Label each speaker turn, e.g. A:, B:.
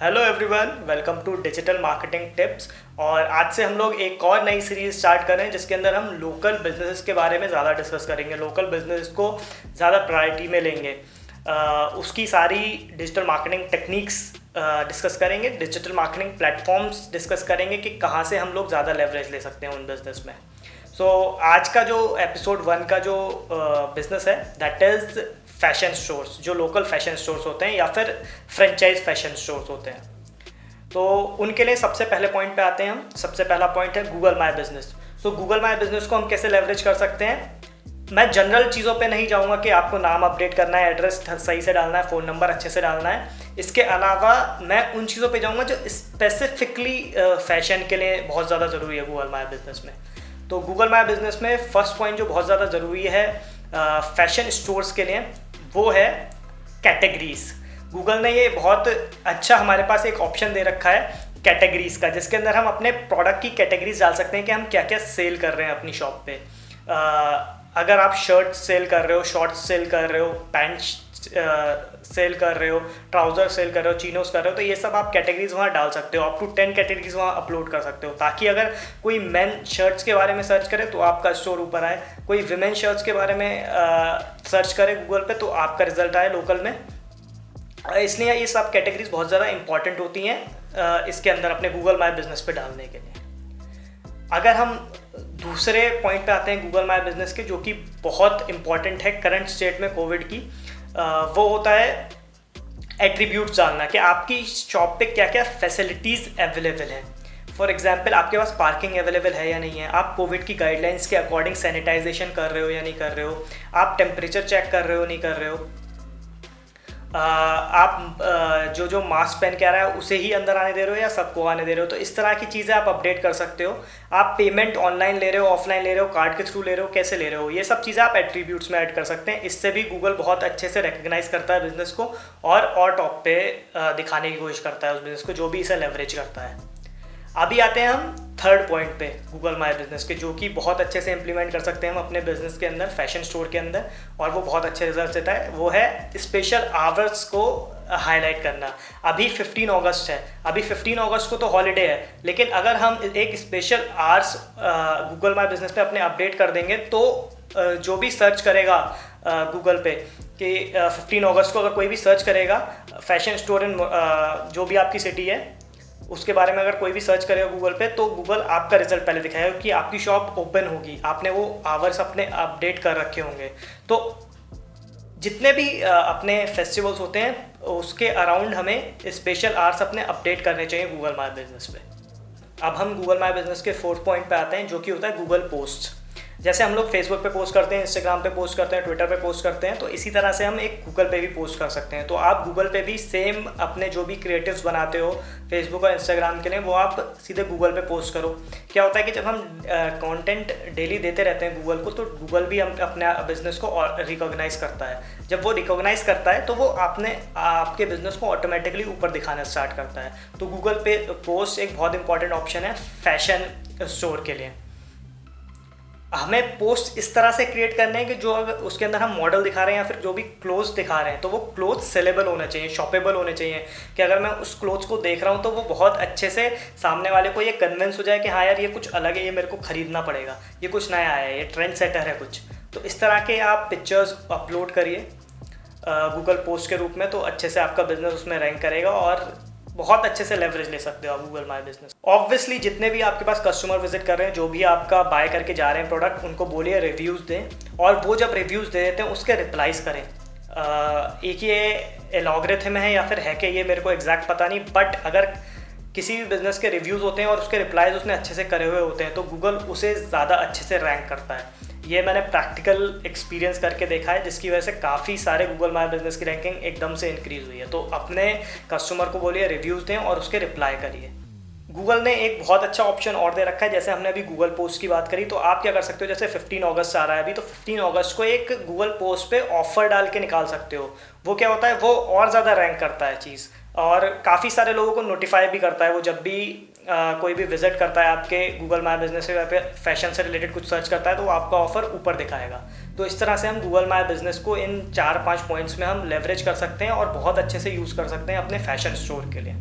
A: Hello everyone welcome to digital marketing tips और आज से हम लोग एक और नई सीरीज़ स्टार्ट कर रहे हैं जिसके अंदर हम लोकल बिजनेसेस के बारे में ज़्यादा डिस्कस करेंगे। लोकल बिज़नेस को ज़्यादा प्रायोरिटी में लेंगे। आ, उसकी सारी डिजिटल मार्केटिंग टेक्निक्स डिस्कस करेंगे। डिजिटल मार्केटिंग प्लेटफॉर्म्स डिस्कस करेंगे कि कहाँ से हम लोग ज़्यादा लेवरेज ले सकते हैं उन बिज़नेस में। सो so, आज का जो एपिसोड वन का जो बिज़नेस uh, है दैट इज़ फ़ैशन स्टोर्स जो लोकल फ़ैशन स्टोर्स होते हैं या फिर फ्रेंचाइज फ़ैशन स्टोर्स होते हैं। तो उनके लिए सबसे पहले पॉइंट पे आते हैं हम। सबसे पहला पॉइंट है Google my business so Google my business को हम कैसे लेवरेज कर सकते हैं? मैं जनरल चीज़ों पे नहीं जाऊँगा कि आपको नाम अपडेट करना है एड्रेस सही से डालना है फ़ोन नंबर अच्छे से डालना है। इसके अलावा मैं उन चीज़ों पे जाऊँगा जो स्पेसिफिकली फ़ैशन के लिए बहुत ज़्यादा ज़रूरी है गूगल माई बिज़नेस में। तो गूगल माई बिज़नेस में फ़र्स्ट पॉइंट जो बहुत ज़्यादा ज़रूरी है फ़ैशन स्टोर्स के लिए वो है कैटेगरीज गूगल ने ये बहुत अच्छा हमारे पास एक ऑप्शन दे रखा है कैटेगरीज का जिसके अंदर हम अपने प्रोडक्ट की कैटेगरीज डाल सकते हैं कि हम क्या क्या सेल कर रहे हैं अपनी शॉप पे। आ, अगर आप शर्ट सेल कर रहे हो शॉर्ट्स सेल कर रहे हो पैंट सेल कर रहे हो ट्राउज़र सेल कर रहे हो चीनोस कर रहे हो तो ये सब आप कैटेगरीज वहाँ डाल सकते हो। अप टू टेन कैटेगरीज वहाँ अपलोड कर सकते हो। ताकि अगर कोई मैन शर्ट्स के बारे में सर्च करे तो आपका स्टोर ऊपर आए। कोई विमेन शर्ट्स के बारे में सर्च करे गूगल पे तो आपका रिज़ल्ट आए लोकल में। इसलिए ये सब कैटेगरीज बहुत ज़्यादा इंपॉर्टेंट होती हैं इसके अंदर अपने गूगल माई बिज़नेस पे डालने के लिए। अगर हम दूसरे पॉइंट पे आते हैं गूगल माई बिज़नेस के, जो कि बहुत इंपॉर्टेंट है करंट स्टेट में कोविड की वो होता है एट्रीब्यूट जानना कि आपकी शॉप पे क्या क्या फैसिलिटीज़ अवेलेबल हैं। फॉर एग्ज़ाम्पल आपके पास पार्किंग अवेलेबल है या नहीं है? आप कोविड की गाइडलाइंस के अकॉर्डिंग सैनिटाइजेशन कर रहे हो या नहीं कर रहे हो? आप टेम्परेचर चेक कर रहे हो, नहीं कर रहे हो? आप जो जो मास्क पहन के आ रहा है, उसे ही अंदर आने दे रहे हो या सबको आने दे रहे हो? तो इस तरह की चीज़ें आप अपडेट कर सकते हो। आप पेमेंट ऑनलाइन ले रहे हो ऑफलाइन ले रहे हो कार्ड के थ्रू ले रहे हो, कैसे ले रहे हो? ये सब चीज़ें आप एट्रीब्यूट्स में ऐड कर सकते हैं। इससे भी गूगल बहुत अच्छे से रिकग्नाइज करता है बिज़नेस को और और टॉप पे दिखाने की कोशिश करता है उस बिज़नेस को, जो भी इसे लेवरेज करता है। अभी आते हैं हम थर्ड पॉइंट पे गूगल माई बिज़नेस के, जो कि बहुत अच्छे से इम्प्लीमेंट कर सकते हैं हम अपने बिज़नेस के अंदर फ़ैशन स्टोर के अंदर, और वो बहुत अच्छे रिज़ल्ट देता है। वो है स्पेशल आवर्स को हाईलाइट करना। अभी 15 अगस्त है। अभी 15 अगस्त को तो हॉलीडे है, लेकिन अगर हम एक special hours Google my business पे अपने अपडेट कर देंगे तो जो भी सर्च करेगा गूगल पे, कि फिफ्टीन अगस्त को अगर कोई भी सर्च करेगा फ़ैशन स्टोर इन जो भी आपकी सिटी है उसके बारे में अगर कोई भी सर्च करेगा गूगल पे तो गूगल आपका रिज़ल्ट पहले दिखाएगा कि आपकी शॉप ओपन होगी। आपने वो आवर्स अपने अपडेट कर रखे होंगे। तो जितने भी अपने फेस्टिवल्स होते हैं, उसके अराउंड हमें स्पेशल आर्स अपने अपडेट करने चाहिए गूगल माई बिज़नेस पे। अब हम गूगल माई बिज़नेस के फोर्थ पॉइंट पे आते हैं, जो कि होता है गूगल पोस्ट जैसे हम लोग फेसबुक पे पोस्ट करते हैं इंस्टाग्राम पे पोस्ट करते हैं ट्विटर पे पोस्ट करते हैं तो इसी तरह से हम एक गूगल पे भी पोस्ट कर सकते हैं। तो आप गूगल पे भी सेम अपने जो भी क्रिएटिव्स बनाते हो फेसबुक और इंस्टाग्राम के लिए, वो आप सीधे गूगल पे पोस्ट करो। क्या होता है कि जब हम कंटेंट डेली देते रहते हैं गूगल को तो गूगल भी हम अपने बिज़नेस को रिकॉग्नाइज करता है। जब वो रिकॉग्नाइज करता है तो वो आपने, आपके बिज़नेस को ऑटोमेटिकली ऊपर दिखाना स्टार्ट करता है। तो गूगल पे पोस्ट एक बहुत इंपॉर्टेंट ऑप्शन है फ़ैशन स्टोर के लिए। हमें पोस्ट इस तरह से क्रिएट करने हैं कि जो अगर उसके अंदर हम मॉडल दिखा रहे हैं या फिर जो भी क्लोथ दिखा रहे हैं तो वो क्लोथ सेलेबल होने चाहिए शॉपेबल होने चाहिए। कि अगर मैं उस क्लोथ को देख रहा हूँ तो वो बहुत अच्छे से सामने वाले को ये कन्विंस हो जाए कि हाँ यार, ये कुछ अलग है, ये मेरे को ख़रीदना पड़ेगा। ये कुछ नया आया है, ये ट्रेंड सेटर है कुछ। तो इस तरह के आप पिक्चर्स अपलोड करिए गूगल पोस्ट के रूप में तो अच्छे से आपका बिज़नेस उसमें रैंक करेगा और बहुत अच्छे से लेवरेज ले सकते हो आप गूगल माई बिज़नेस ऑब्वियसली जितने भी आपके पास कस्टमर विज़िट कर रहे हैं, जो भी आपका बाय करके जा रहे हैं प्रोडक्ट उनको बोलिए रिव्यूज़ दें। और वो जब रिव्यूज़ दे देते हैं, उसके रिप्लाइज करें। एक ये एलॉग्रेथम है या फिर है कि ये मेरे को एग्जैक्ट पता नहीं बट अगर किसी भी बिज़नेस के रिव्यूज़ होते हैं और उसके रिप्लाइज उसने अच्छे से करे हुए होते हैं तो गूगल उसे ज़्यादा अच्छे से रैंक करता है। ये मैंने प्रैक्टिकल एक्सपीरियंस करके देखा है, जिसकी वजह से काफ़ी सारे गूगल माई बिज़नेस की रैंकिंग एकदम से इंक्रीज़ हुई है। तो अपने कस्टमर को बोलिए रिव्यूज़ दें और उसके रिप्लाई करिए। गूगल ने एक बहुत अच्छा ऑप्शन और दे रखा है, जैसे हमने अभी गूगल पोस्ट की बात करी तो आप क्या कर सकते हो, जैसे 15 अगस्त आ रहा है अभी तो 15 अगस्त को एक गूगल पोस्ट पे ऑफ़र डाल के निकाल सकते हो। वो क्या होता है, वो और ज़्यादा रैंक करता है चीज़। और काफ़ी सारे लोगों को नोटिफाई भी करता है वो जब भी आ, कोई भी विज़िट करता है आपके गूगल माई बिज़नेस या फिर फ़ैशन से रिलेटेड कुछ सर्च करता है तो आपका ऑफ़र ऊपर दिखाएगा। तो इस तरह से हम गूगल माई बिज़नेस को इन चार पाँच पॉइंट्स में हम लेवरेज कर सकते हैं और बहुत अच्छे से यूज़ कर सकते हैं अपने फ़ैशन स्टोर के लिए।